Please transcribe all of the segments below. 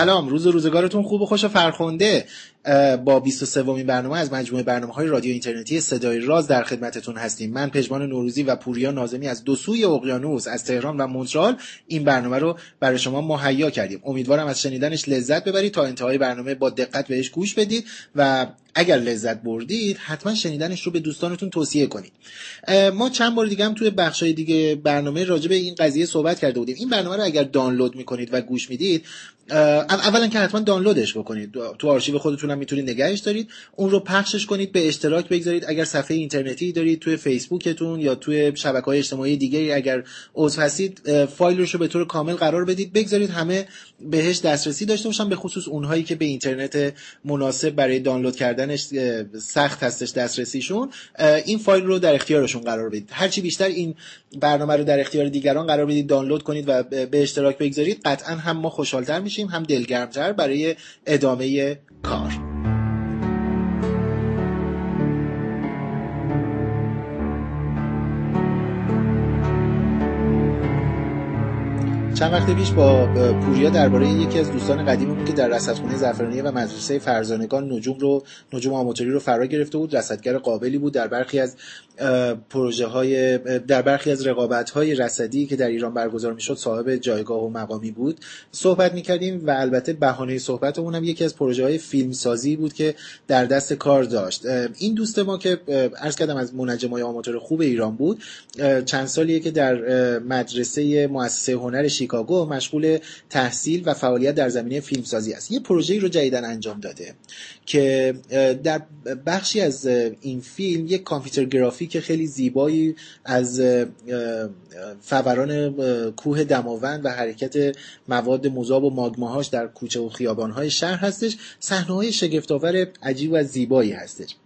سلام روز و روزگارتون خوب و خوش و فرخنده. با 23 ومین برنامه از مجموعه برنامه های رادیو اینترنتی صدای راز در خدمتتون هستیم. من پژمان نوروزی و پوریا نازمی از دو سوی اقیانوس از تهران و مونترال این برنامه رو برای شما مهیا کردیم. امیدوارم از شنیدنش لذت ببرید. تا انتهای برنامه با دقت بهش گوش بدید و اگر لذت بردید حتما شنیدنش رو به دوستانتون توصیه کنید. ما چند بار دیگه هم توی بخشای دیگه برنامه راجع به این قضیه صحبت کرده بودیم. این برنامه رو اگر دانلود می‌کنید و گوش می‌دید اولا که حتما دانلودش بکنید. تو آرشیو خودتون هم می‌تونید نگهش دارید. اون رو پخشش کنید به اشتراک بگذارید. اگر صفحه اینترنتی دارید توی فیسبوکتون یا توی شبکه های اجتماعی دیگه اگر عضو هستید فایلش رو به طور کامل قرار بدید. بگذارید همه بهش دسترسی داشته باشن به خصوص اونهایی که به اینترنت مناسب برای دانلود کردنش سخت هستش دسترسیشون. این فایل رو در اختیارشون قرار بدید. هرچی بیشتر این برنامه رو در اختیار دیگران قرار بدید دانلود کنید و به اشتراک بگذارید. قطعا هم ما خوشحالتر میشیم. هم دلگرمتر برای ادامه کار. چند وقت پیش با پوریا درباره یکی از دوستان قدیممون که در رصدخونه زعفرانیه و مدرسه فرزانگان نجوم رو نجوم آماتوری رو فرا گرفته بود رصدگر قابلی بود در برخی از پروژه های در برخی از رقابت های رصدی که در ایران برگزار می‌شد صاحب جایگاه و مقامی بود. صحبت می‌کردیم و البته بهانه صحبتمون هم یکی از پروژه های فیلم سازی بود که در دست کار داشت. این دوست ما که عرض کردم از منجمای آماتور خوب ایران بود چند سالیه که در مدرسه مؤسسه هنر شیکاگو مشغول تحصیل و فعالیت در زمینه فیلمسازی است. یه پروژه‌ای رو جدیدن انجام داده که در بخشی از این فیلم یک کامپیوتر گرافیک خیلی زیبایی از فوران کوه دماوند و حرکت مواد مذاب و ماگماهاش در کوچه و خیابانهای شهر هستش. صحنه های شگفتآور عجیب و زیبایی هستش.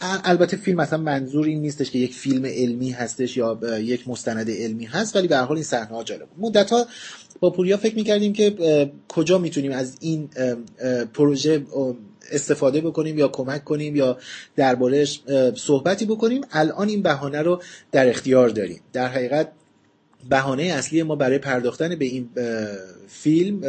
البته فیلم مثلا منظور این نیستش که یک فیلم علمی هستش یا یک مستند علمی هست ولی به هر حال این صحنه ها جالب مدت ها با پوریا فکر می‌کردیم که کجا می‌تونیم از این پروژه استفاده بکنیم یا کمک کنیم یا دربارهش صحبتی بکنیم. الان این بهانه رو در اختیار داریم. در حقیقت بهانه اصلی ما برای پرداختن به این فیلم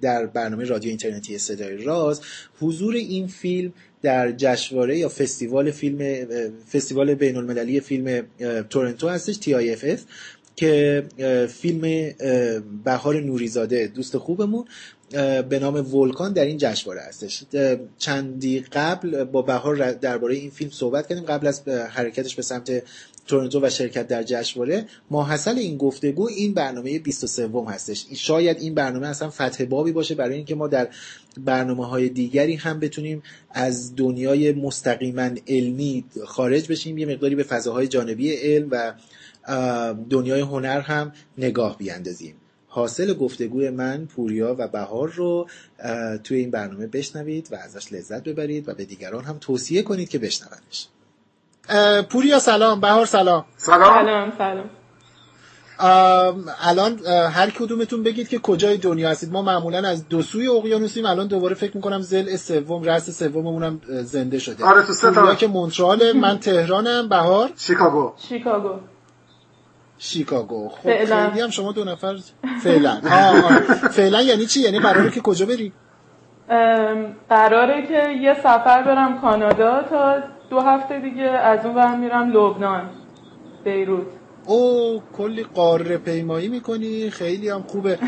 در برنامه رادیو اینترنتی صدای راز حضور این فیلم در جشنواره یا فستیوال فیلم فستیوال بین المللی فیلم تورنتو هستش TIFF که فیلم بهار نوریزاده دوست خوبمون به نام ولکان در این جشنواره هستش. چندی قبل با بهار درباره این فیلم صحبت کردیم. قبل از حرکتش به سمت تورنتو و شرکت در جشنواره. ماحصل این گفتگو این برنامه 23 هستش. شاید این برنامه اصلا فتح بابی باشه برای اینکه ما در برنامه های دیگری هم بتونیم از دنیای مستقیما علمی خارج بشیم یه مقداری به فضاهای جانبی علم و دنیای هنر هم نگاه بیاندازیم. حاصل گفتگوی من پوریا و بهار رو توی این برنامه بشنوید و ازش لذت ببرید و به دیگران هم توصیه کنید که بشنوندش. پوریا سلام. بهار سلام. سلام. سلام الان هر کدومتون بگید که کجای دنیا هستید. ما معمولا از دو سوی اقیانوسیم الان دوباره فکر می‌کنم زل سوم رأس سوممونم زنده شده. آره تو سه که مونترال من تهرانم. بهار؟ شیکاگو. شیکاگو. شیکاگو. خب خیلی هم شما دو نفر فعلا. فعلا یعنی چی؟ یعنی قراره که کجا بری؟ قراره که یه سفر برم کانادا تا دو هفته دیگه از اون برم میرم لبنان بیروت. او کلی قاره پیمایی می‌کنی خیلی هم خوبه.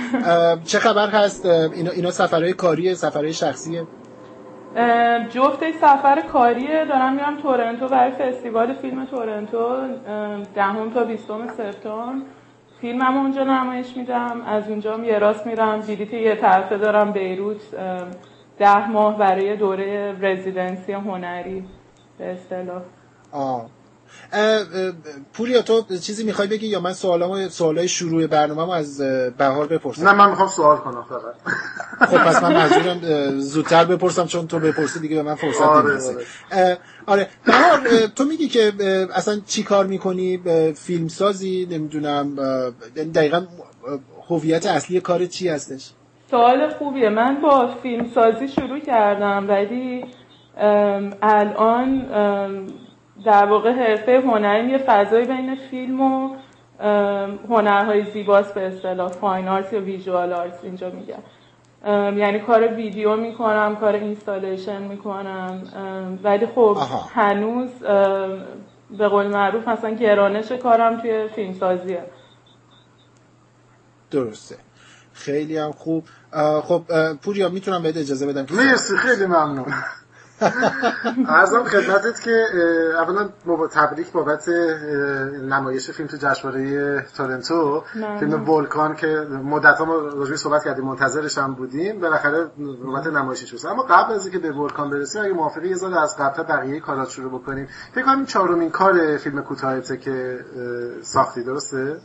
چه خبر هست؟ اینا, اینا سفرهای کاریه سفرهای شخصیه؟ جفته سفر کاریه دارم میرم تورنتو برای فستیوال فیلم تورنتو دهم تا بیستم سپتامبر. فیلمم اونجا نمایش میدم از اونجا یه راست میرم. بلیت یه طرفه دارم بیروت ده ماه برای دوره رزیدنسی هنری. به اصطلاح. پوریا تو چیزی می‌خوای بگی یا من سوالامو سوالای شروع برنامه از بهار بپرسم؟ نه من می‌خوام سوال کنم فقط. خب پس من منظورم زودتر بپرسم چون تو بپرسی دیگه به من فرصت آره آره. آره. بهار تو میگی که اصلا چی کار می‌کنی؟ فیلم سازی نمی‌دونم دقیقا هویت اصلی کار چی هستش؟ سوال خوبیه. من با فیلم سازی شروع کردم ولی الان در واقع حرفه هنری یه فضایی بین فیلم و هنرهای زیباست به اصطلاح fine art یا visual art اینجا میگم یعنی کار ویدیو می‌کنم کار installation می‌کنم ولی خب هنوز به قول معروف مثلا گرانش کارم توی فیلمسازیه. درسته. خیلی هم خوب. خب پوریا می‌تونم بهت اجازه بدم که مرسی خیلی ممنون. ارزم خدمتت که اولا تبریک بابت نمایش فیلم تو جشنواره تورنتو. فیلم ولکان که مدت ما راجعش صحبت کردیم منتظرش هم بودیم. بالاخره نوبت نمایشش شد. اما قبل از اینکه به ولکان برسیم اگه موافقی یه ذره از قبل بقیه کارات شروع بکنیم. فکر کنم این چهارمین کار فیلم کوتاهته که ساختی درسته؟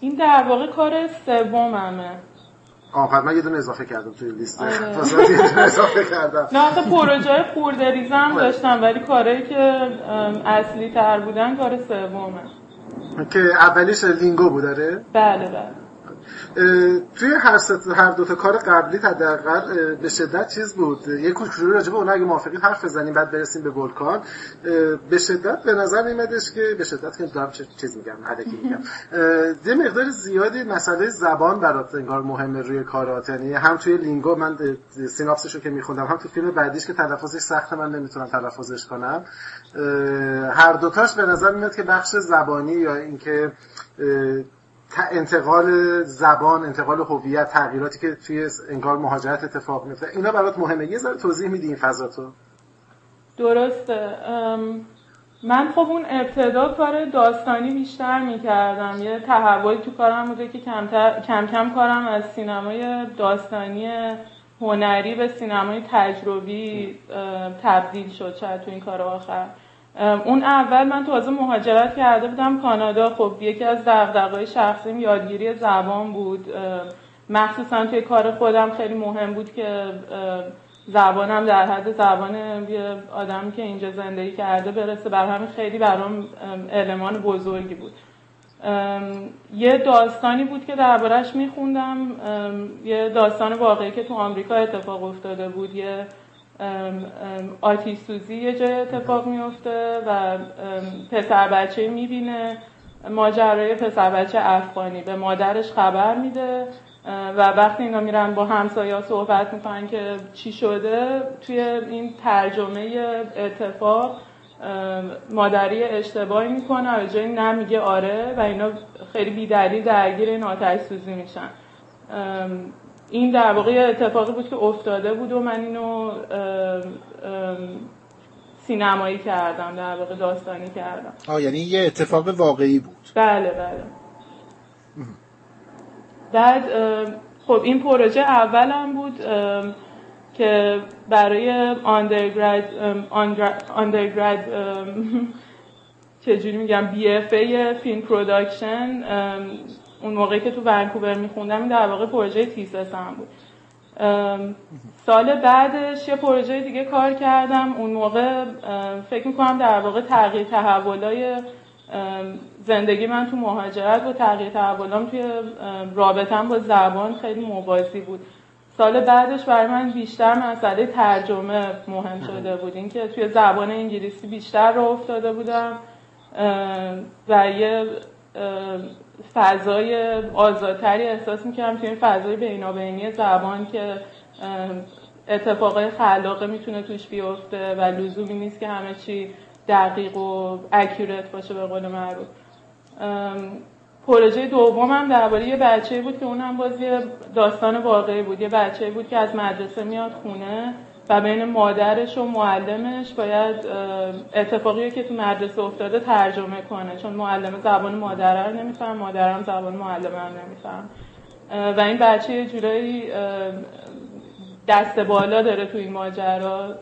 این در واقع کار سوممه. آه من یه دونه اضافه کردم توی لیست. آره. یه دونه اضافه کردم. نه اصلا پروژه خورده ریزم داشتم ولی کاری که اصلی تر بودن کار سومه. که اولیش لینگو بود داره؟ بله بله. توی هر هر دو تا کار قبلی حداقل به شدت چیز بود. یه کوچولو راجع به اون اگه موافقین حرف بزنیم بعد برسیم به ولکان به شدت به نظر میمدش که به شدت که دارم چیز میگم الکی میگم. یه مقدار زیادی مسئله زبان برات انگار مهمه روی کارات. یعنی هم توی لینگو من synopsis شو که میخوندم هم تو فیلم بعدیش که تلفظش سخت من نمی‌تونم تلفظش کنم. هر دوتاش به نظر میاد که بخش زبانی یا اینکه انتقال زبان انتقال هویت تغییراتی که توی انگار مهاجرت اتفاق میفته اینا برات مهمه. یه ذره توضیح میدی این فضا تو. درسته. من خب اون ابتدا کار داستانی بیشتر می‌کردم. یه تحولی تو کارم بوده که کم, کم کم کارم از سینمای داستانی هنری به سینمای تجربی تبدیل شد شاید تو این کار آخر. اون اول من تازه مهاجرت کرده بودم کانادا. خب یکی از دغدغه‌های شخصیم یادگیری زبان بود. مخصوصا توی کار خودم خیلی مهم بود که زبانم در حد زبان یه آدمی که اینجا زندگی کرده برسه. بر همین خیلی برام علمان بزرگی بود. یه داستانی بود که دربارهش میخوندم. یه داستان واقعی که تو آمریکا اتفاق افتاده بود. یه آتیش سوزی یه جای اتفاق میفته و پسر بچه می‌بینه. ماجرای پسر بچه افغانی. به مادرش خبر میده و وقتی اینا میرن با همسایه صحبت می‌کنن که چی شده توی این ترجمه اتفاق مادری اشتباهی می‌کنه و جایی نمیگه آره و اینا خیلی بیدلیل درگیر این آتش سوزی میشن. این در واقع اتفاقی بود که افتاده بود و من اینو سینمایی کردم در واقع داستانی کردم. آه یعنی یه اتفاق واقعی بود. بله بله. بعد خب این پروژه اولم بود که برای undergrad undergrad چجوری میگم BFA film production اون موقعی که تو ونکوور میخوندم در واقع پروژه تیسس هم بود. سال بعدش یه پروژه دیگه کار کردم. اون موقع فکر می‌کنم در واقع تغییر تحولای زندگی من تو مهاجرت و تغییر تحولام توی رابطم با زبان خیلی موازی بود. سال بعدش برای من بیشتر مسئله ترجمه مهم شده بود. اینکه توی زبان انگلیسی بیشتر رو افتاده بودم و یه فضای آزادتری احساس می‌کردم توی این فضای بینابینی زبان که اتفاقای خلاقه می‌تونه توش بیفته و لزومی نیست که همه چی دقیق و اکیورت باشه به قول معروف. پروژه دومم درباره یه بچه بود که اونم باز یه داستان واقعی بود. یه بچه بود که از مدرسه میاد خونه و بین مادرش و معلمش باید اتفاقی که تو مدرسه افتاده ترجمه کنه. چون معلم زبان مادره رو نمیفهم مادرم زبان معلمه رو نمیفهم. و این بچه یه جورایی دست بالا داره تو این ماجرا.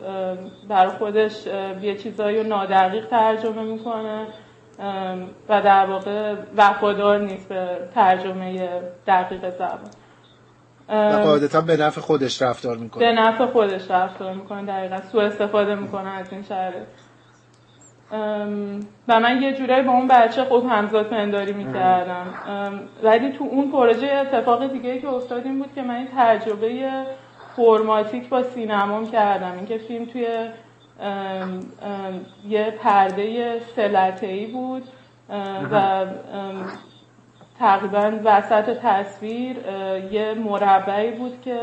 بر خودش یه چیزایی رو نادقیق ترجمه می‌کنه. و در واقع وفادار نیست به ترجمه دقیق زبان. و قاعدتا به نفع خودش رفتار می‌کنه. به نفع خودش رفتار می‌کنه دقیقا. سو استفاده می‌کنه از این شرایط و من یه جورایی با اون بچه خود همزاد پنداری می‌کردم. ولی تو اون پروژه اتفاق دیگه که افتاد بود که من این تجربه فرماتیک با سینمام کردم. اینکه فیلم توی یه پرده سلطه‌ای بود و تقریبا وسط تصویر یه مربعی بود که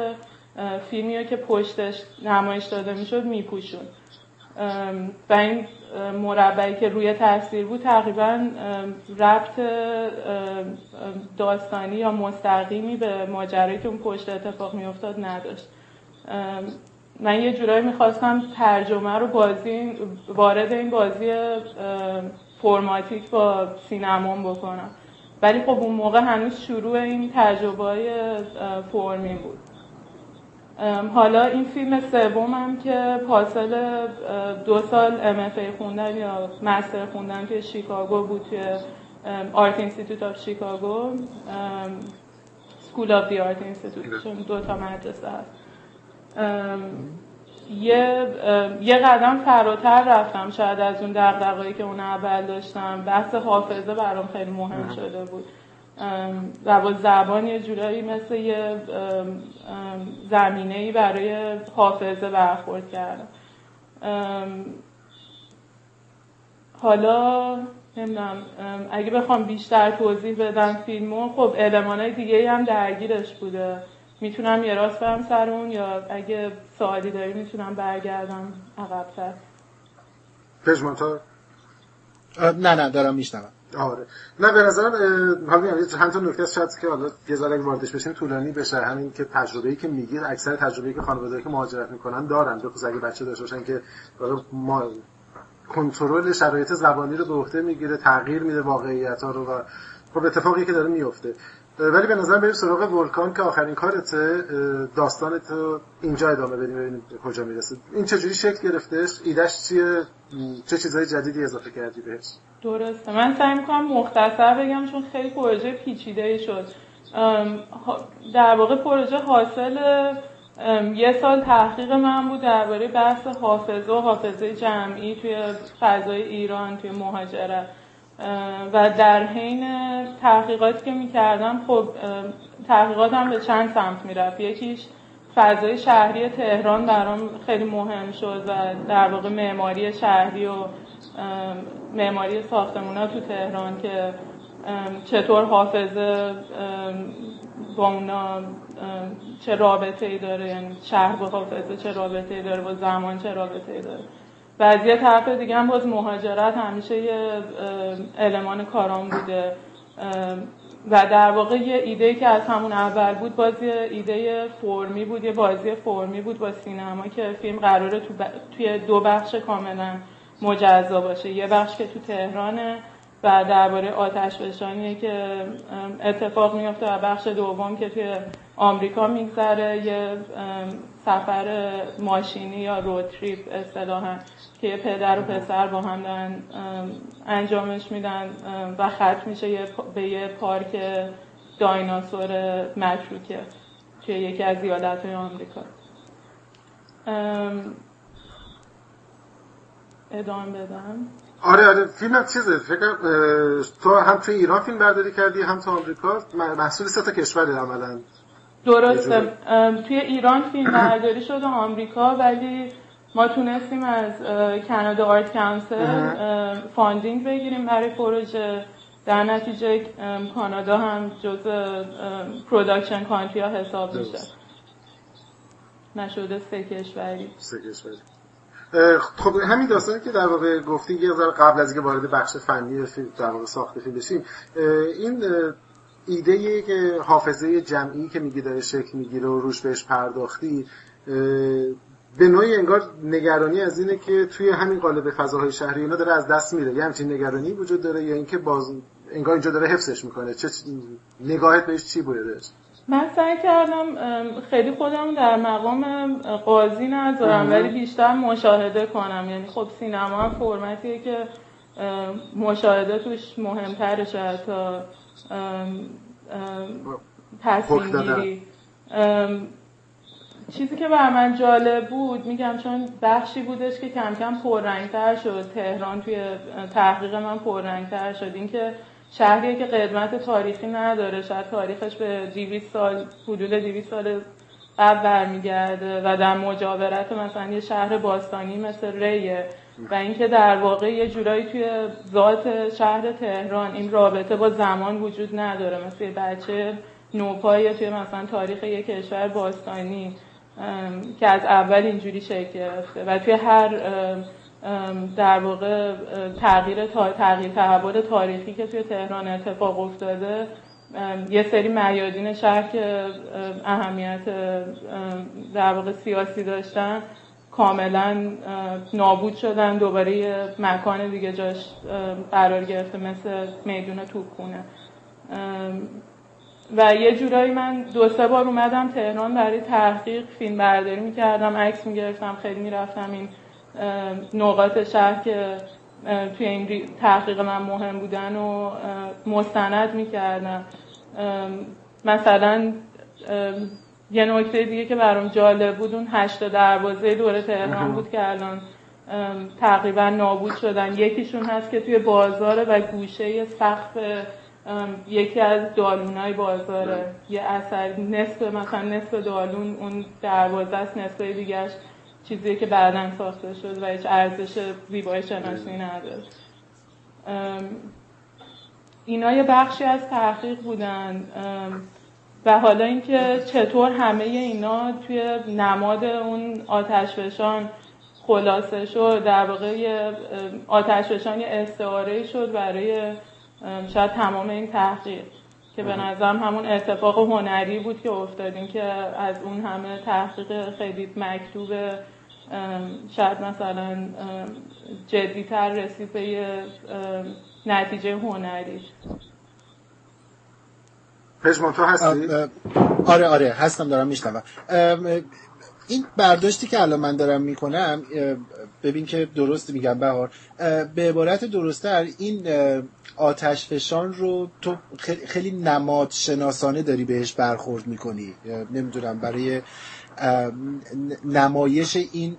فیلمی که پشتش نمایش داده می‌شد میپوشون. و این مربعی که روی تصویر بود تقریبا ربط داستانی یا مستقیمی به ماجرایی که اون پشت اتفاق میافتاد نداشت. من یه جورایی می‌خواستم ترجمه رو بازی وارد این بازی فرماتیک با سینمان بکنم. ولی خب اون موقع هنوز شروع این تجربه فرمی بود. حالا این فیلم سومم که پاسل دو سال ام خوندن یا master خوندن توی شیکاگو بود توی Art Institute of Chicago School of the Art Institute چون دو تا مدرسه هست. یه یه قدم فراتر رفتم شاید از اون دغدغه‌هایی که اون اول داشتم. بحث حافظه برام خیلی مهم شده بود. و با زبان یه جورایی مثل یه زمینه ای برای حافظه برخورد کردم. حالا نمی‌دونم اگه بخوام بیشتر توضیح بدم فیلمو خب های دیگه هم درگیرش بوده. می‌تونم یه راست برم سر اون یا اگه سوالی داری می‌تونم برگردم عقبتر. پژمانتار نه نه دارم میشنم آره. نه به نظرم حالا میگم چند تا نکته شاید که حالا یه ذره واردش بشیم طولانی بشه. همین که تجربه‌ای که میگید اکثر تجربه‌ای که خانواده‌ای که مهاجرت می‌کنن دارن. به اگه بچه داشته باشن که ما کنترل شرایط زبانی رو به عهده می‌گیره تغییر میده واقعیت ها رو و خب اتفاقی که داره میفته ولی به نظر بریم سراغ ولکان که آخرین کارته داستانت اینجا ادامه بدیم ببینیم کجا می‌رسه. این چجوری شکل گرفتش؟ ایدش چیه؟ چه چیزهای جدیدی اضافه کردی بهش؟ درسته. من سعی می‌کنم مختصر بگم چون خیلی پروژه پیچیده شد. در واقع پروژه حاصل یه سال تحقیق من بود درباره بحث حافظه و حافظه جمعی توی فضای ایران توی مهاجرت. و در حین تحقیقاتی که می‌کردم خب تحقیقاتم به چند سمت می‌رفت. یکیش فضای شهری تهران برام خیلی مهم شد و در واقع معماری شهری و معماری ساختمونا تو تهران که چطور حافظه با اونا چه رابطه ای داره یعنی شهر با حافظه چه رابطه ای داره با زمان چه رابطه ای داره. و از یه طرف دیگه هم باز مهاجرت همیشه یه المان کارام بوده. و در واقع یه ایده که از همون اول بود باز ایده فرمی بود یه بازی فرمی بود با سینما که فیلم قراره تو توی دو بخش کاملا مجزا باشه. یه بخش که تو تهرانه و درباره آتش بشانیه که اتفاق میفته و بخش دوم که توی آمریکا میگذره یه سفر ماشینی یا رود تریپ اصطلاحا که پدر و پسر با هم دارن انجامش میدن و ختم میشه به یه پارک دایناسور متروکه توی یکی از ایالت های آمریکا ادامه بدم. آره آره فیلم هم چیزه. فکر تو هم توی ایران فیلم برداری کردی هم تو آمریکا؟ محصول سه تا کشور عملا. درسته. توی ایران فیلم برداری شد آمریکا ولی ما تونستیم از کانادا art council funding بگیریم برای پروژه. در نتیجه کانادا هم جز production country ها حساب میشه. نشده سه کشوری. سه کشوری. خب همین داستانی که در واقع گفتی یه ذره قبل از اینکه وارد بخش فنی در واقع ساخته فیلم بشیم این ایده که حافظه جمعی که میگی داره شکل می‌گیره و روش بهش پرداختی به نوعی انگار نگرانی از اینه که توی همین قالب فضاهای شهری اینا داره از دست میره. یه همچین نگرانی وجود داره یا اینکه باز انگار اینجا داره حفظش می‌کنه. چه نگاهت بهش چی بوده؟ من سعی کردم خیلی خودم در مقام قاضی نذارم ولی بیشتر مشاهده کنم. یعنی خب سینما هم فرمتیه که مشاهده توش مهمتره شاید تا تصمیم گیری. چیزی که بر من جالب بود میگم چون بخشی بودش که کم کم پررنگتر شد. تهران توی تحقیق من پررنگتر شد. اینکه شهریه که قدمت تاریخی نداره. شاید تاریخش به 200 سال حدود 200 سال قبل برمیگرده و در مجاورت مثلا یه شهر باستانی مثل ریه. و اینکه در واقع یه جورایی توی ذات شهر تهران این رابطه با زمان وجود نداره. مثل یه بچه نوپایی توی مثلا تاریخ یک کشور باستانی که از اول اینجوری شکل گرفته. و توی هر در واقع تغییر تغییر تحول تاریخی که توی تهران اتفاق افتاده یه سری میادین شهر که اهمیت در واقع سیاسی داشتن کاملا نابود شدن دوباره یه مکان دیگه جاش قرار گرفته مثل میدون توپخونه. و یه جورایی من دو سه بار اومدم تهران برای تحقیق فیلم برداری می‌کردم عکس می‌گرفتم خیلی می‌رفتم این نقاط شهر که توی این تحقیق من مهم بودن و مستند می‌کردم. مثلا یه نکته دیگه که برام جالب بود اون هشت دروازه دوره تهران بود که الان تقریبا نابود شدن. یکیشون هست که توی بازاره و گوشه سقف یکی از دالونای بازاره. یه اثر نصف مثلا نصف دالون اون دروازه است نصف دیگهش چیزی که بعدا ساخته شد و هیچ ارزش زیبایی شناسی نداره اینا یه بخشی از تحقیق بودن. و حالا اینکه چطور همه اینا توی نماد اون آتشفشان خلاصه شد در واقع آتشفشان یه استعاره شد برای شاید تمام این تحقیق. که به نظرم همون اتفاق هنری بود که افتادیم که از اون همه تحقیق خیلی مکتوب شاید مثلا جدیتر رسید به نتیجه هنری پژمان تو هستی؟ آره آره هستم دارم میشنوم این برداشتی که الان من دارم می‌کنم ببین که درست میگم بهار به عبارت درستتر این آتش فشان رو تو خیلی نماد شناسانه داری بهش برخورد می‌کنی. نمی‌دونم برای نمایش این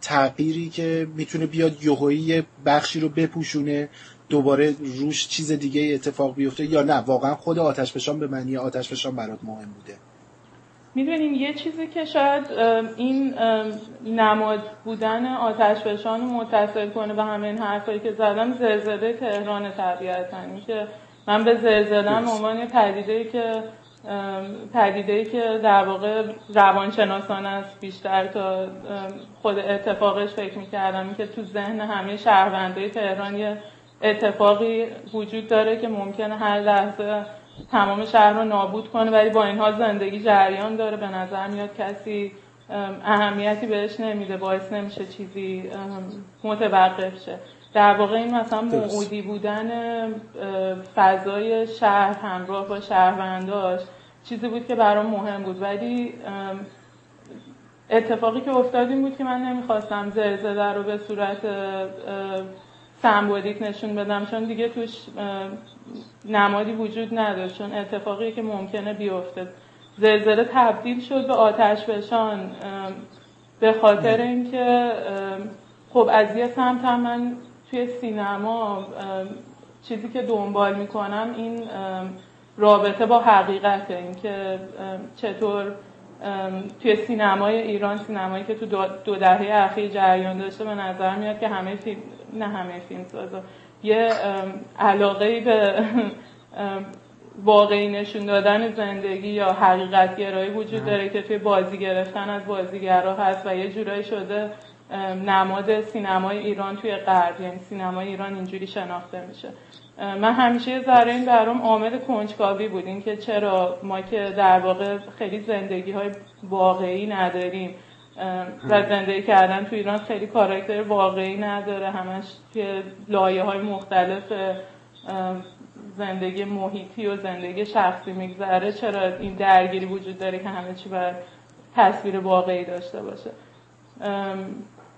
تغییری که می‌تونه بیاد یهویی بخشی رو بپوشونه دوباره روش چیز دیگه اتفاق بیفته یا نه. واقعا خود آتش فشان به معنی آتش فشان برات مهم بوده. می‌دونین یه چیزی که شاید این نماد بودن آتش فشان متصل کنه به همه این حرفایی که زدم زلزله تهران طبیعتا که من به زلزله عنوان یه پدیده که پدیده که در واقع روانشناسان است بیشتر تا خود اتفاقش فکر می‌کردم که تو ذهن همه شهروندهای تهران یه اتفاقی وجود داره که ممکنه هر لحظه تمام شهر رو نابود کنه ولی با اینها زندگی جریان داره. به نظر میاد کسی اهمیتی بهش نمیده باعث نمیشه چیزی متوقف شه. در واقع این مثلا موعودی بودن فضای شهر همراه با شهرونداش چیزی بود که برام مهم بود. ولی اتفاقی که افتاد این بود که من نمی‌خواستم زلزله رو به صورت سمبولیک نشون بدم چون دیگه توش نمادی وجود نداشت چون اتفاقی که ممکنه بیفته. زلزله تبدیل شد به آتش فشان به خاطر اینکه خب از یه سمت هم من توی سینما چیزی که دنبال می‌کنم این رابطه با حقیقت اینکه چطور توی سینمای ایران سینمایی که تو دو دهه اخیر جریان داشته به نظر میاد که همه فیلم نه همه فیلم سازا یه علاقه به واقعی نشون دادن زندگی یا حقیقت گرایی وجود داره که توی بازی گرفتن از بازیگرا هست و یه جورایی شده نماد سینمای ایران توی غرب یعنی سینمای ایران اینجوری شناخته میشه. من همیشه ذره این برام عامل کنجکاوی بود این که چرا ما که در واقع خیلی زندگی های واقعی نداریم. و زندگی کردن تو ایران خیلی کاراکتر واقعی نداره. همش توی لایه های مختلف زندگی محیطی و زندگی شخصی میگذره. چرا این درگیری وجود داره که همه چی باید تصویر واقعی داشته باشه؟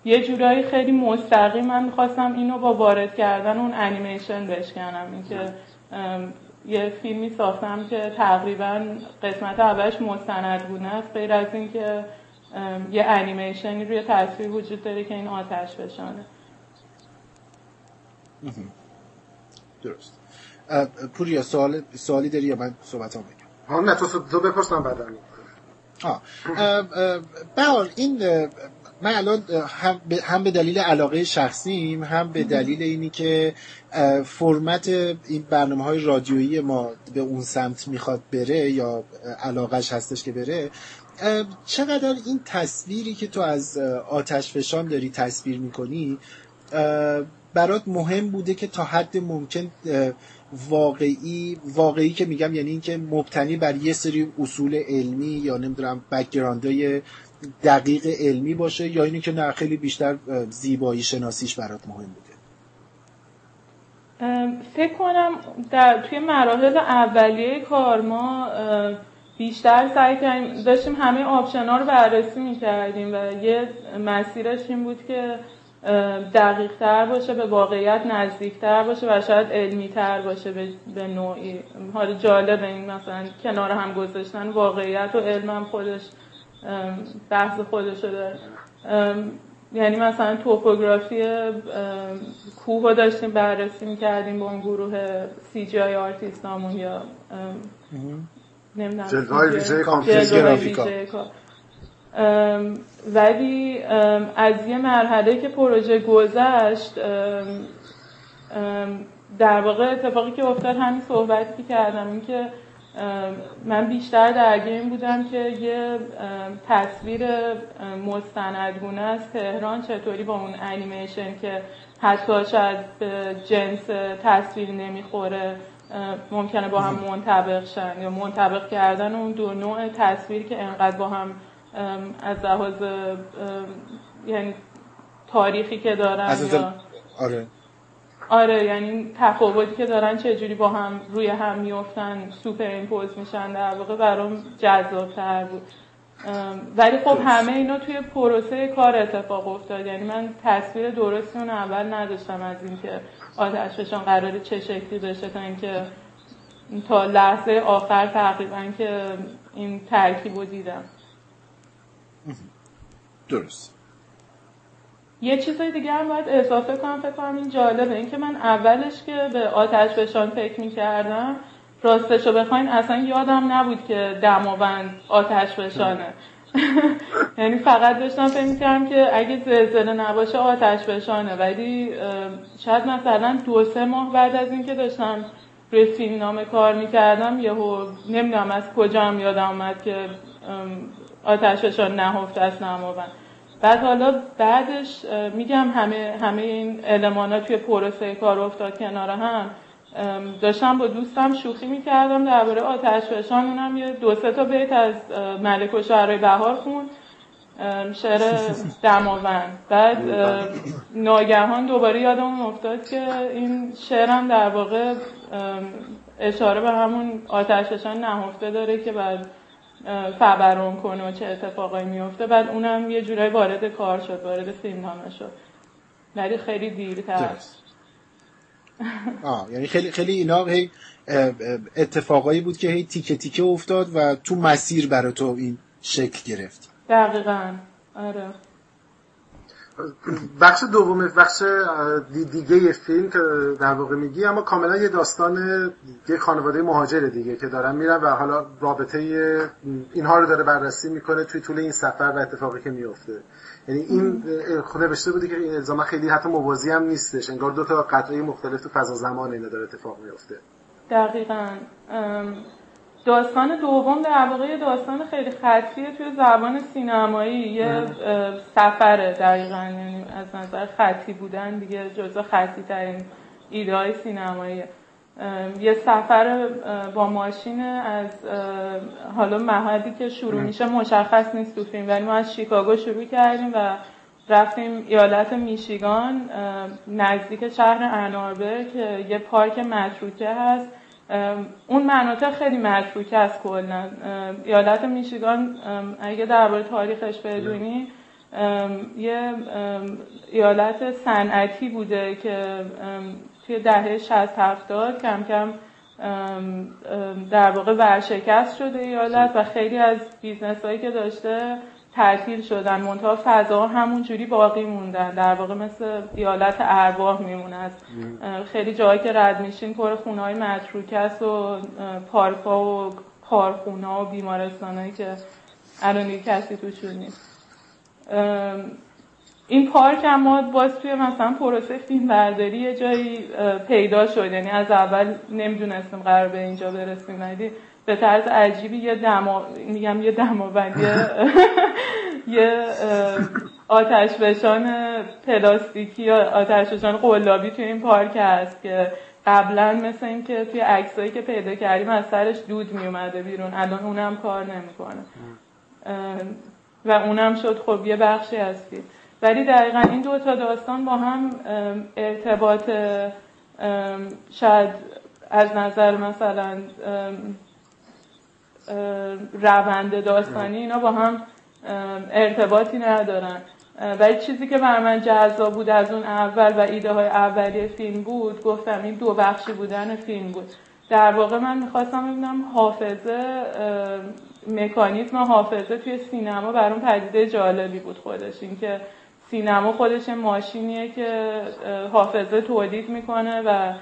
یه جورایی خیلی مستقیم من می‌خواستم اینو با وارد کردن اون انیمیشن بشکنم. اینکه یه فیلمی ساختم که تقریبا قسمت اولش مستند بونه است غیر از اینکه یه انیمیشنی روی تصویر وجود داره که این آتش بشانه. درست. پوریا سوال سوالی داری یا من صحبت هم بگم؟ ها نه تو تو بپرسم بعدا. بهار این من الان هم به دلیل علاقه شخصیم هم به دلیل اینی که فرمت این برنامه های رادیویی ما به اون سمت می‌خواد بره یا علاقش هستش که بره چقدر این تصویری که تو از آتش فشان داری تصویر می‌کنی برات مهم بوده که تا حد ممکن واقعی واقعی که میگم یعنی اینکه مبتنی بر یه سری اصول علمی یا نمی‌دونم بکگراندای دقیق علمی باشه یا اینی که نه خیلی بیشتر زیبایی شناسیش برات مهم بوده؟ فکر کنم در توی مراحل اولیه کار ما بیشتر سعی کردیم. داشتیم همه آپشن ها رو بررسی می‌کردیم و یه مسیرش این بود که دقیق تر باشه به واقعیت نزدیک تر باشه و شاید علمی تر باشه به نوعی. حالا جالب این مثلا کنار هم گذاشتن واقعیت و علم هم خودش بحث خودش داره. یعنی مثلا توپوگرافی کوه رو داشتیم بررسی می‌کردیم با اون گروه CGI artist یا نمی‌دونم جلوه ویژه ولی از یه مرحله که پروژه گذشت در واقع اتفاقی که افتاد همین صحبتی که کردم این که من بیشتر درگیر این بودم که یه تصویر مستندگونه از تهران چطوری با اون انیمیشن که حتی شاید به جنس تصویر نمی‌خوره ممکنه با هم منطبق شن یا منطبق کردن اون دو نوع تصویر که انقدر با هم از لحاظ یعنی تاریخی که دارن از یا آره. آره یعنی تفاوتی که دارن چجوری با هم روی هم میفتن superimpose میشن در واقع برام جذابتر بود. ولی خب همه اینا توی پروسه کار اتفاق افتاد. یعنی من تصویر درستی اون اول نداشتم از اینکه آتشفشان قراره چه شکلی بشه تا اینکه تا لحظه آخر تقریبا که این ترکیب رو دیدم. درست. یه چیزای دیگه هم باید اضافه کنم فکر کنم این جالبه. اینکه من اولش که به آتش فشان فکر می‌کردم راستشو بخواین اصلا یادم نبود که دماوند آتش فشانه. یعنی فقط داشتم فکر می‌کردم که اگه زلزله نباشه آتش فشانه. ولی شاید مثلا دو سه ماه بعد از اینکه داشتم روی فیلم نامه کار می‌کردم یهو نمی‌دونم از کجا یادم اومد که آتششان نهفته از نماوند بعد حالا بعدش میگم همه همه این ها توی پروسه کار افتاد کنار هم. داشتم با دوستم شوخی می‌کردم درباره آتش فشان. اونم یه دو سه تا بیت از ملک و شعرهای بهار خون شعر دماوند. بعد ناگهان دوباره یادمون افتاد که این شعرم در واقع اشاره به همون آتش فشان نهفته داره که بعد فبرون کنه چه اتفاقایی میفته بعد اونم یه جورایی وارد کار شد وارد فیلم شد. ولی خیلی دیرتر. آه یعنی خیلی خیلی اینا هی اتفاقایی بود که هی تیکه تیکه افتاد و تو مسیر برای تو این شکل گرفت. دقیقا. آره. بخش دوم بخش دیگه فیلم که در واقع میگی اما کاملا یه داستان یه خانواده مهاجر دیگه که دارن میرن و حالا رابطه اینها رو داره بررسی می‌کنه توی طول این سفر و اتفاقی که میفته یعنی این نوشته بوده که این الزاما خیلی حتی موازی هم نیستش. انگار دو تا قطعه مختلف تو فضا زمان اینا داره اتفاق میفته دقیقا. داستان دوم در واقع داستان خیلی خطیه توی زبان سینمایی. یه سفره دقیقا یعنی از نظر خطی بودن دیگه جزو خطی ترین ایده های سینمایی یه سفر با ماشین از حالا محلی که شروع میشه مشخص نیست تو فیلم ولی ما از شیکاگو شروع کردیم و رفتیم ایالت میشیگان نزدیک شهر اناربه که یه پارک متروکه هست. اون مناطق خیلی متروکه از کلا ایالت میشیگان اگه درباره تاریخش بدونی یه ایالت صنعتی بوده که توی دهه 60 70 کم کم در واقع ورشکست شده ایالت و خیلی از business هایی که داشته تعطیل شدن منتها فضا همون جوری باقی موندن. در واقع مثل ایالت ارواح میمونه. از خیلی جایی که رد میشین پر خونه های متروکه است و پارک ها و کارخونه و بیمارستان که الان کسی توشون نیست. این پارک هم ما باز توی مثلا پروسه فیلم برداری یه جایی پیدا شد. یعنی از اول نمی‌دونستیم قرار به اینجا برسیم. ولی به طرز عجیبی یه دما میگم یه دماوندی یه آتش بشان پلاستیکی یا آتش بشان قلابی توی این پارک هست که قبلا مثل اینکه توی عکسایی که پیدا کردیم از سرش دود می اومده بیرون. الان اونم کار نمی‌کنه. و اونم شد. خب یه بخشی از فیلم. ولی دقیقا این دو تا داستان با هم ارتباط شاید از نظر مثلا روند داستانی اینا با هم ارتباطی ندارن. ولی چیزی که بر من جذاب بود از اون اول و ایده های اولیه فیلم بود گفتم این دو بخشی بودن فیلم بود. در واقع من می‌خواستم ببینم حافظه مکانیزم حافظه توی سینما برام پدیده جالبی بود خودش. اینکه سینما خودش ماشینیه که حافظه تولید می‌کنه و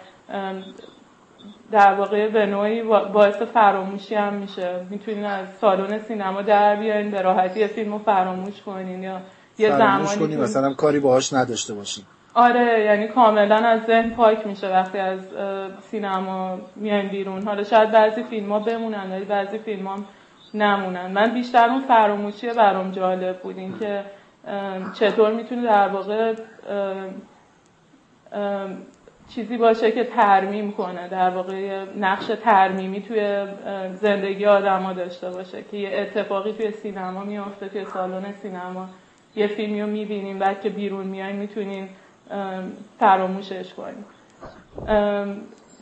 در واقع به نوعی باعث فراموشی هم میشه. می‌تونین از سالن سینما در بیاین به راحتی فیلم رو فراموش کنین یا یه زمانی مثلا کاری باهاش نداشته باشین. آره یعنی کاملا از ذهن پاک میشه وقتی از سینما میاین بیرون. حالا شاید بعضی فیلم ها بمونن ولی بعضی فیلم ها نمونن. من بیشتر اون فراموشی برام جالب بود این که چطور می‌تونه در واقع چیزی باشه که ترمیم کنه در واقع نقش ترمیمی توی زندگی آدما داشته باشه که یه اتفاقی توی سینما میافته توی سالن سینما. یه فیلمی رو می‌بینیم بعد که بیرون میایم می‌تونیم فراموشش کنیم.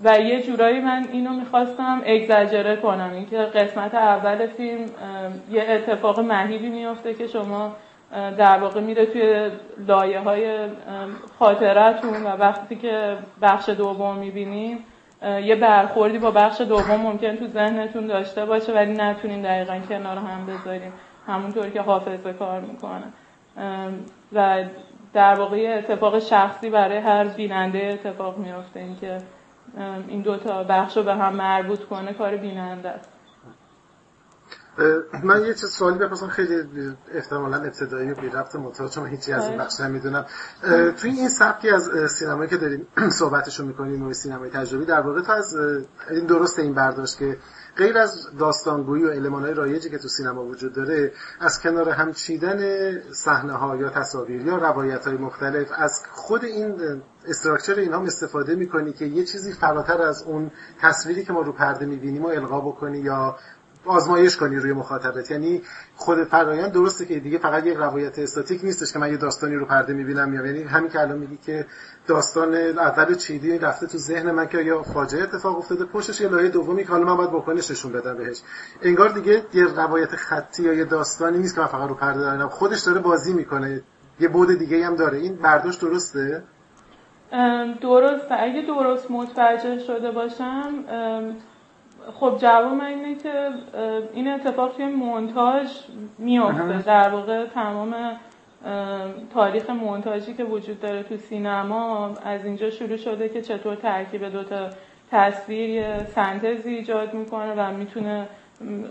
و یه جورایی من اینو می‌خواستم اگزاجره کنم. اینکه قسمت اول فیلم یه اتفاق مهیبی میافته که شما در واقع میره توی لایه های خاطرتون و وقتی که بخش دوم می‌بینیم یه برخوردی با بخش دوم ممکن تو ذهنتون داشته باشه ولی نتونین دقیقا کنار هم بذاریم همونطور که حافظه کار می‌کنه. و در واقع اتفاق شخصی برای هر بیننده اتفاق میافته اینکه این دوتا بخش رو به هم مربوط کنه کار بیننده است. من یه چیز سوالی بپرسم خیلی احتمالا ابتدایی و بی رفت مطور چون هیچی از این بخش نمی‌دونم. توی این سبکی از سینمایی که داریم صحبتشو می‌کنیم و سینمای تجربی در واقع تو از این درست این برداشت که غیر از داستانگویی و های رایجی که تو سینما وجود داره از کنار هم چیدن صحنه ها یا تصاویر یا روایت های مختلف از خود این استراکچر اینها استفاده می‌کنی که یه چیزی فراتر از اون تصویری که ما رو پرده می‌بینیم و القا بکنی یا آزمایش کنی روی مخاطبت. یعنی خود فرایند درسته که دیگه فقط یک روایت استاتیک نیستش که من یه داستانی رو پرده می‌بینم یا یعنی همین که الان میگی که داستان اول چیدی رفته تو ذهن من که یا فاجعه اتفاق افتاده پشتش یه لایه دومی که حالا من باید بکنش نشون بدم بهش. انگار دیگه یه روایت خطی یا یه داستانی نیست که من فقط رو پرده دارم. خودش داره بازی می‌کنه. یه بود دیگه هم داره. این برداشت درسته؟ درسته اگه درست متوجه شده باشم خب جواب من اینه که این اتفاق توی مونتاژ میافته. در واقع تمام تاریخ مونتاژی که وجود داره تو سینما از اینجا شروع شده که چطور ترکیب دوتا تصویر یه سنتزی ایجاد می‌کنه و می‌تونه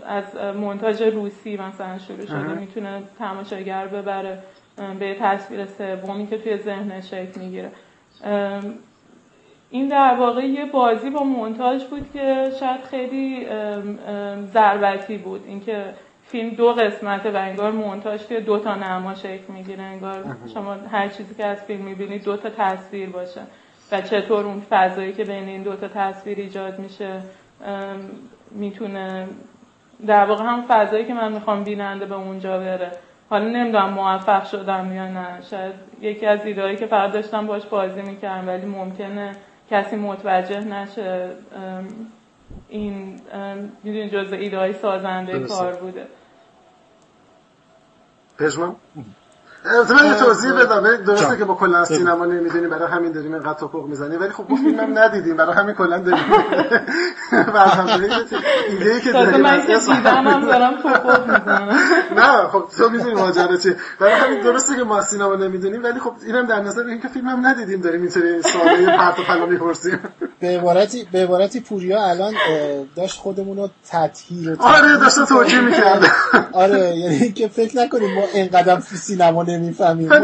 از مونتاژ روسی مثلا شروع شده. می‌تونه تماشاگر ببره به تصویر سومی که توی ذهن شکل می‌گیره. این در واقع یه بازی با مونتاژ بود که شاید خیلی ضربتی بود. اینکه فیلم دو قسمته و انگار مونتاژ که دو تا نما شکل می‌گیره انگار شما هر چیزی که از فیلم می‌بینید دو تا تصویر باشه و چطور اون فضایی که بین این دو تا تصویر ایجاد میشه می‌تونه در واقع هم فضایی که من می‌خوام بیننده به اونجا بره. حالا نمی‌دونم موفق شدم یا نه. شاید یکی از ایدهایی که فقط داشتم باش بازی می‌کردم ولی ممکنه کسی متوجه نشه این می‌دونی جزء ایده های سازنده کار بوده. پژمان؟ من یه توضیح بدم. درسته که با کلا سینما نمی‌دونیم برای همین داریم اینقدر توپق می‌زنیم. ولی خب با فیلمم ندیدیم برای همین کلا داریم. و ایده که داریم من که دیدنم دارم توپق می‌زنم. نه خب تو می‌دونی ماجرا چیه. برای همین درسته که ما سینما نمی‌دونیم ولی خب اینم در نظر این که فیلمم ندیدیم داریم اینطوری سوالی پرت و پلا می‌پرسیم. به عبارتی به عبارتی پوریا الان داشت خودمون رو تطهیر آره داشت توجیه می‌کرد. آره یعنی که فکر نکنیم ما اینقدر سینما نمی‌فهمیم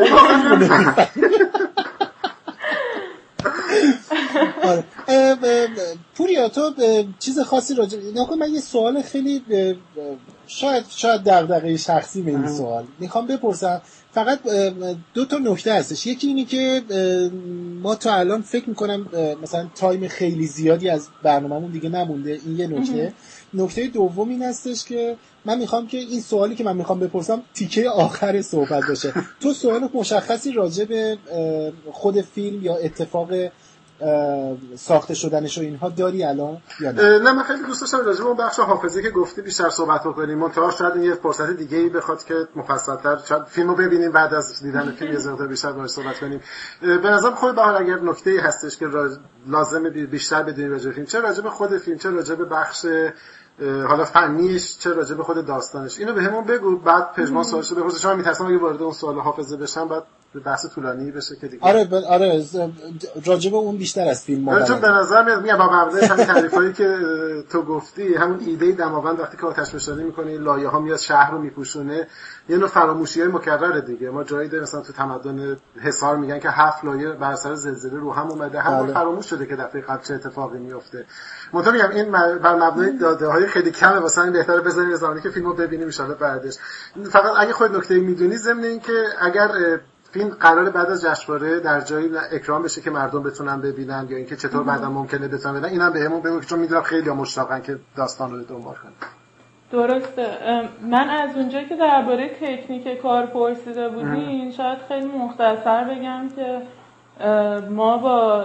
آره. پوریا تو چیز خاصی راجع نکن من یه سوال خیلی شاید شاید دغدغه شخصی به این سوال. می‌خوام بپرسم فقط دو تا نکته هستش. یکی اینی که ما تا الان فکر می‌کنم مثلا تایم خیلی زیادی از برنامهمون دیگه نمونده. این یه نکته. نکته دوم این هستش که من می‌خوام که این سوالی که من می‌خوام بپرسم تیکه آخر صحبت باشه. تو سوال مشخصی راجع به خود فیلم یا اتفاق ساخته شدنش و اینها داری الان یا نه؟ نه من خیلی دوست داشتم راجع به اون بخش حافظه که گفتی بیشتر صحبت بکنیم. منتها شاید یه فرصت دیگه ای بخواد که مفصل‌تر شاید فیلمو ببینیم بعد از دیدن فیلم یه ذره بیشتر باهاش صحبت کنیم. به نظر خود بهار اگر نکته هستش که لازمه بیشتر بدونیم راجع فیلم چه راجع به خود فیلم چه راجع به بخش حالا فنیش چه راجع به خود داستانش؟ اینو به بگو بعد پژمان سوالش رو بپرسه چون میترسم اگه وارد اون سوال حافظه بشم بعد بحث طولانی بشه که دیگه. آره ب... آره راجع به اون بیشتر از فیلم چون به نظر میاد میگم با مبنای همین تعریفایی که تو گفتی همون ایده دماوند وقتی که آتش نشانی می‌کنه لایه ها میاد شهر رو میپوشونه یه نوع فراموشی های مکرره دیگه. ما جایی داریم مثلا تو تمدن حصار میگن که هفت لایه بر اثر زلزله رو هم اومده. هم بله. فراموش شده که دفعه قبل چه اتفاقی میفته منتها میگم این بر مبنای داده های خیلی کمه. واسه این بهتره بذاریم زمانی که فیلمو ببینیم ان بعدش. فقط اگه خود نکته می‌دونی ضمن این که اگر فیلم قرار بعد از جشنواره در جایی اکرام بشه که مردم بتونن ببینن یا اینکه چطور بعدا ممکنه بتونن ببینن. اینم بهمون بگو چون می‌دونم خیلی مشتاقن که داستان رو دنبال کنن. درسته. من از اونجایی که درباره تکنیک کار پرسیده بودین شاید خیلی مختصر بگم که ما با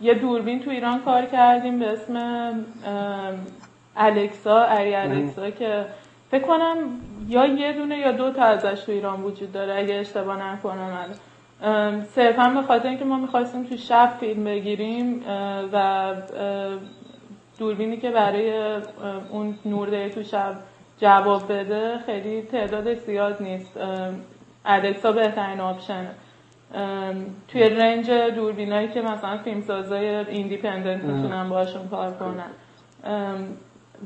یه دوربین تو ایران کار کردیم به اسم الکسا اری الکسا که فکر کنم یا یه دونه یا دو تا ازش تو ایران وجود داره اگه اشتباه نکنم صرفا به خاطر اینکه ما می‌خواستیم تو شب فیلم بگیریم و دوربینی که برای اون نور ده تو شب جواب بده خیلی تعداد زیاد نیست. ادکسا بهترین option ه توی رنج دوربینایی که مثلا فیلمسازای independent می‌تونن باشون کار کنن.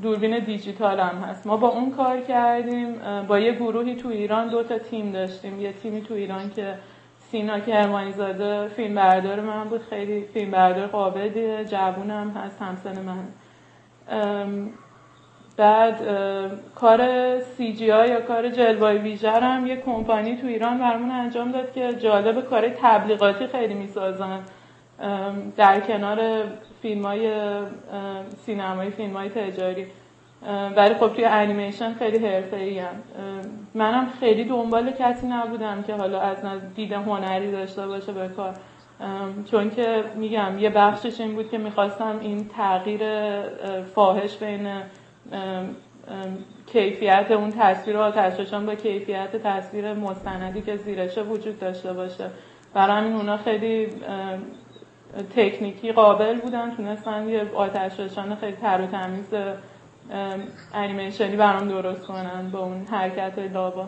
دوربین دیجیتال هم هست. ما با اون کار کردیم. با یه گروهی تو ایران دو تا تیم داشتیم. یه تیمی تو ایران که سینا کرمانی زاده فیلم بردار من بود. خیلی فیلم بردار قابلیه. جوون هم هست. همسن من. بعد کار سی جی یا کار جلوای ویژر هم یه کمپانی تو ایران برمون انجام داد که جالب کار تبلیغاتی خیلی می‌سازن. در کنار فیلم های سینمایی فیلم های تجاری ولی خب توی انیمیشن خیلی حرفه ای. منم خیلی دنبال کسی نبودم که حالا از دید هنری داشته باشه به کار. چون که میگم یه بخشش این بود که می‌خواستم این تغییر فاحش بین کیفیت اون تصویر آتشفشان با کیفیت تصویر مستندی که زیرشه وجود داشته باشه. برای همین اونا خیلی تکنیکی قابل بودن. تونستن یه آتش خیلی تر و تمیز انیمیشنی برام درست کنن با اون حرکت لابا.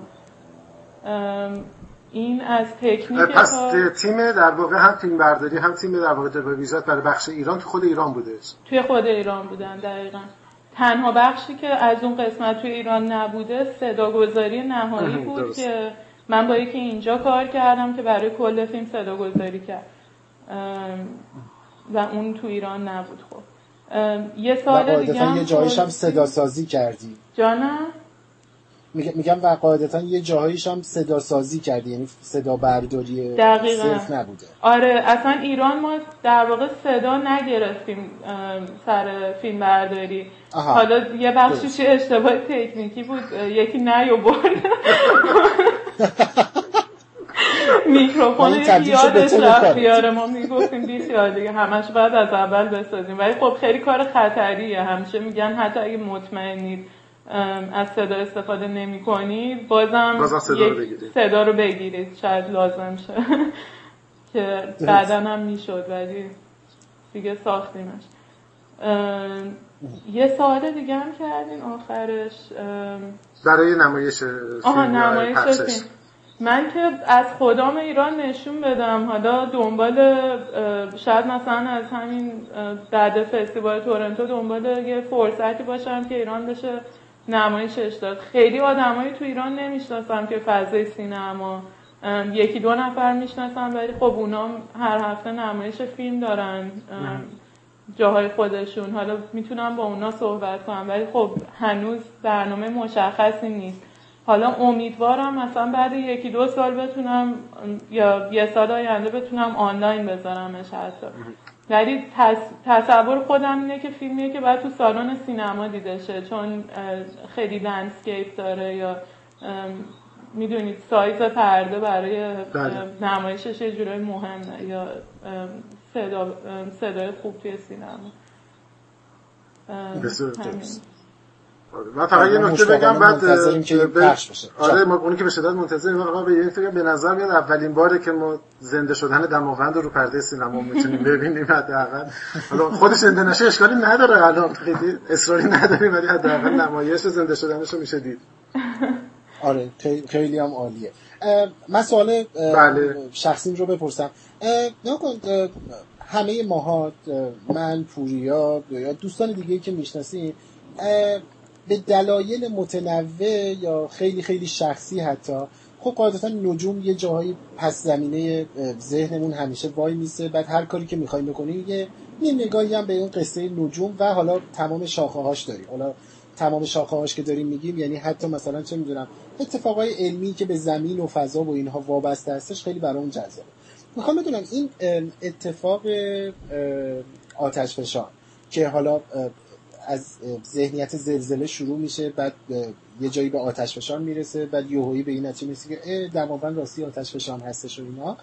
این از تکنیک پس تیم در واقع هم فیلم برداری هم تیم در واقع ویزت برای بخش ایران تو خود ایران بوده. توی خود ایران بودن دقیقا. تنها بخشی که از اون قسمت توی ایران نبوده صداگذاری نهایی بود که من با یکی اینجا کار کردم که برای کل فیلم صداگذاری کرد. و اون تو ایران نبود خب. یه سال دیگه هم یه جاییش هم صدا سازی کردی. جانم؟ میگم و قاعدتا یه جاهایش هم صدا سازی کردی یعنی صدا برداری صرف نبوده. آره اصلا ایران ما در واقع صدا نگرفتیم سر فیلم برداری. حالا یه بخشیش اشتباه تکنیکی بود یکی نیو برد میکروفون یادش رفت بیاره ما می‌گفتیم بی خیال دیگه. همش بعد از اول بسازیم. ولی خب خیلی کار خطریه. همیشه میگن حتی اگه مطمئنید از صدا استفاده نمی کنید بازم صدا رو بگیرید. صدا رو بگیرید. شاید لازم شه. که بعدا هم می‌شد ولی دیگه ساختیمش. یه ساعت دیگه هم کردین آخرش. برای نمایش آها نمایش من که از خدام ایران نشون بدم. حالا دنبال شاید مثلا از همین بعد فستیوال تورنتو دنبال یه فرصتی باشم که ایران بشه نمایشش داد. خیلی آدمایی تو ایران نمی‌شناسم که فضای سینما یکی دو نفر می‌شناسم ولی خب اونا هر هفته نمایش فیلم دارن جاهای خودشون. حالا می‌تونم با اونا صحبت کنم ولی خب هنوز برنامه مشخصی نیست. حالا امیدوارم مثلا بعد یکی دو سال بتونم یا یه سال آینده بتونم آنلاین بذارمش حتی ولی تصور خودم اینه که فیلمیه که باید تو سالن سینما دیده شه. چون خیلی landscape داره یا می‌دونید سایز پرده برای بله. نمایشش یه جورای مهمه یا صدا صدای خوب توی سینما. بسیار. من فقط یه نکته بگم بعد آره ما اونی که به شدت منتظریم فقط به یک به نظر میاد اولین باره که ما زنده شدن دماوند رو پرده سینما می‌تونیم ببینیم حداقل. حالا خودش زنده نشه اشکالی نداره الان. خیلی اصراری نداریم ولی حداقل نمایش زنده شدنش رو میشه دید. آره خیلی هم عالیه. من سوال بله. شخصیم رو بپرسم. نکن همه ماها من پوریا یا دوستان دیگه که می‌شناسیم به دلایل متنوع یا خیلی خیلی شخصی حتی خب قاعدتا نجوم یه جاهایی پس زمینه ذهنمون همیشه وای میسه. بعد هر کاری که می‌خوایم بکنیم یه یه نگاهی هم به اون قصه نجوم و حالا تمام شاخه هاش داریم. حالا تمام شاخه هاش که داریم میگیم یعنی حتی مثلا چه می‌دونم اتفاقای علمی که به زمین و فضا و اینها وابسته هستش خیلی برام جذابه. می‌خوام بدونم این اتفاق آتش فشان که حالا از ذهنیت زلزله شروع میشه بعد یه جایی به آتش فشان می‌رسه بعد یوهایی به این نتیجه می‌رسه که دماوند راستی آتش فشان هستش و اینا.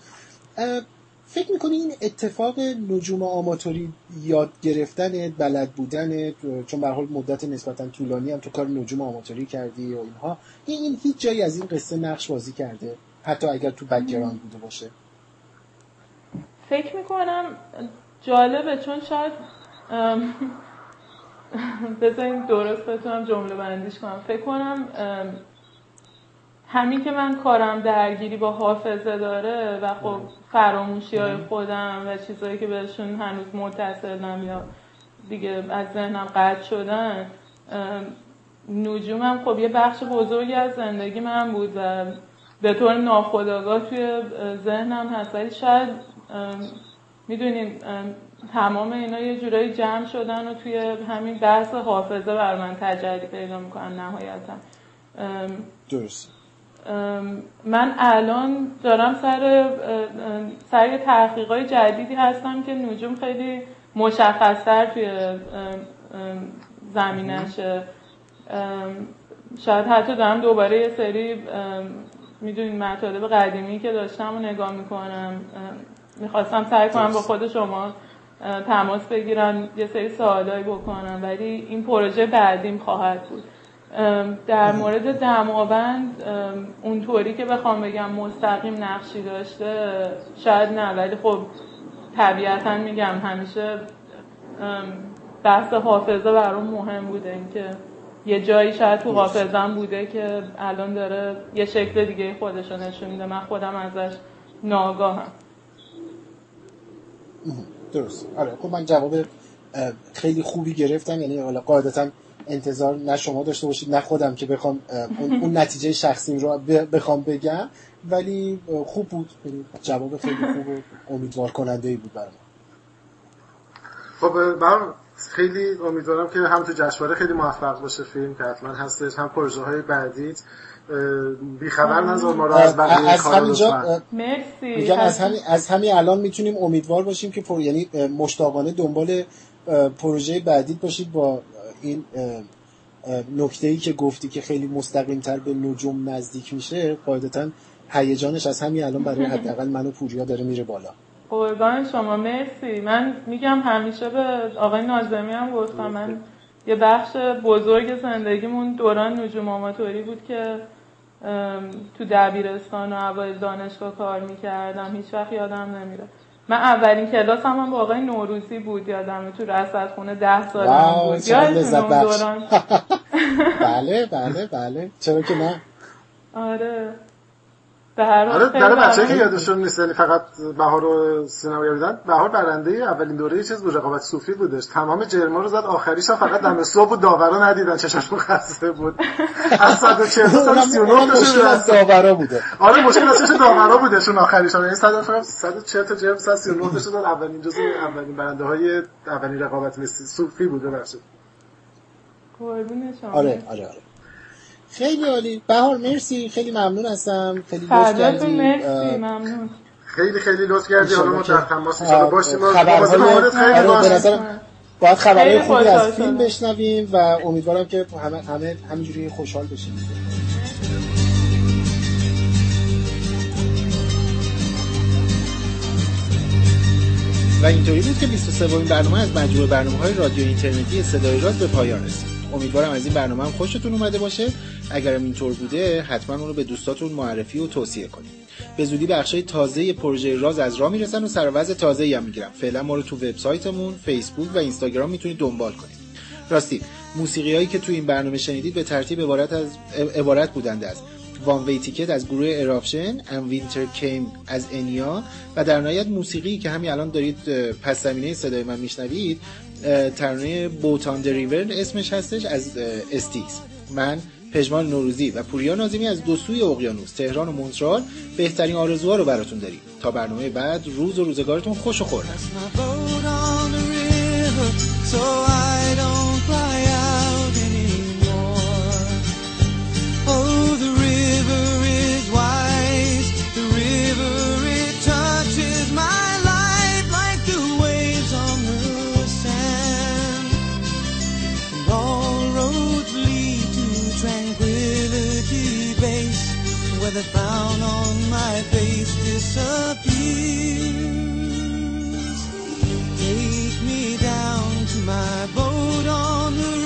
فکر می‌کنی این اتفاق نجوم آماتوری یاد گرفتن بلد بودن چون به حال مدت نسبتا طولانی هم تو کار نجوم آماتوری کردی و اینها این هیچ جایی از این قصه نقش بازی کرده؟ حتی اگر تو بکگراند بوده باشه. فکر می‌کنم جالبه چون شاید بذارین درست بتونم جمله بندیش کنم. فکر کنم همین که من کارم درگیری با حافظه داره و خب فراموشی های خودم و چیزهایی که بهشون هنوز متصلم یا دیگه از ذهنم قطع شدن نجومم خب یه بخش بزرگی از زندگی من بود و به طور ناخودآگاه توی ذهنم هست. ولی شاید می‌دونیم تمام اینا یه جورایی جمع شدن و توی همین بحث حافظه بر من تجلی پیدا می‌کنن نهایتا. درست من الان دارم سر سر تحقیقات جدیدی هستم که نجوم خیلی مشخصتر توی زمینشه شاید حتی دارم دوباره یه سری می‌دونین مطالب قدیمی که داشتم و نگاه می‌کنم. می‌خواستم سعی کنم با خود شما تماس بگیرن یه سری سوالایی بکنن ولی این پروژه بعدیم خواهد بود. در مورد دماوند اونطوری که بخوام بگم مستقیم نقشی داشته شاید نه ولی خب طبیعتا میگم همیشه بحث حافظه برام مهم بوده. اینکه یه جایی شاید تو حافظم بوده که الان داره یه شکل دیگه خودشو نشون میده. من خودم ازش ناگاهم. درست. آره خب من جواب خیلی خوبی گرفتم. یعنی حالا قاعدتا انتظار نه شما داشته باشید نه خودم که بخوام اون, نتیجه شخصیم رو بخوام بگم. ولی خوب بود. یعنی جواب خیلی خوب و امیدوار کننده ای بود برام. خب من خیلی امیدوارم که هم تو جشنواره خیلی موفق باشه فیلم که حتما هستش هم پروژه های بعدیت. بیخبر نذار ما از بقیه از همینجا مرسی. میگم از همین از همین الان می‌تونیم امیدوار باشیم که پر... یعنی مشتاقانه دنبال پروژه بعدی باشید با این نکته ای که گفتی که خیلی مستقیم تر به نجوم نزدیک میشه قاعدتا هیجانش از همین الان برای حداقل من و پوریا داره میره بالا. قربان شما مرسی. من میگم همیشه به آقای نازمی هم گفتم من یه بخش بزرگ زندگیمون دوران نجوم آماتوری بود که تو دبیرستان و اوایل دانشگاه کار می‌کردم. هیچ وقت یادم نمیره. من اولین کلاس هم, هم با آقای نوروزی بود. یادم تو رسد خونه ده سالم بود. یادتون اون دوران؟ بله بله بله. چرا که نه؟ آره. به هر حال آره بچه که یادشون نیست یعنی فقط بهار رو سینما یادن بهار برنده اولین دوره چیز بود رقابت صوفی بودش. تمام جرما رو زد آخریش فقط دم صبح و داورا ندیدن چشاشون خسته بود. از 140 تا 39 تا داورا بوده. آره مشکل از داورا بودشون آخریش یعنی 140 تا جرم 139 تا شد اولین جزء اولین برنده های اولین رقابت صوفی بوده بخشید آره آره آره. خیلی عالی. بهار مرسی. خیلی ممنون هستم. خیلی لطف کردی. مرسی. ممنون. خیلی خیلی لطف کردی. حالا ما در تماس باشیم خبرهای خیلی آره باید خبرهای خوبی از فیلم بشنویم و امیدوارم که همه همه همینجوری خوشحال بشیم. و اینطوری بود که 23 برنامه از مجموعه برنامه های رادیو اینترنتی صدای راز به پایان رسید. امیدوارم از این برنامه هم خوشتون اومده باشه. اگرم اینطور بوده حتما اون رو به دوستاتون معرفی و توصیه کنید. به زودی بخشای تازه پروژه راز از راه می‌رسن و سر وضع تازه هم می‌گیرم فعلا ما رو تو وبسایتمون فیسبوک و اینستاگرام می‌تونید دنبال کنید. راستی موسیقی هایی که تو این برنامه شنیدید به ترتیب عبارت از عبارت بودند از One Way Ticket از گروه Eruption Amid Winter Came از انیا و در نهایت موسیقی که همین الان دارید پس زمینه صدای من میشنوید ترانه Boat on the River اسمش هستش از Styx. من پژمان نوروزی و پوریا نازمی از دو سوی اقیانوس تهران و مونترال بهترین آرزوها رو براتون داریم. تا برنامه بعد روز و روزگارتون خوش و خوش the frown on my face disappears. Take me down to my boat on the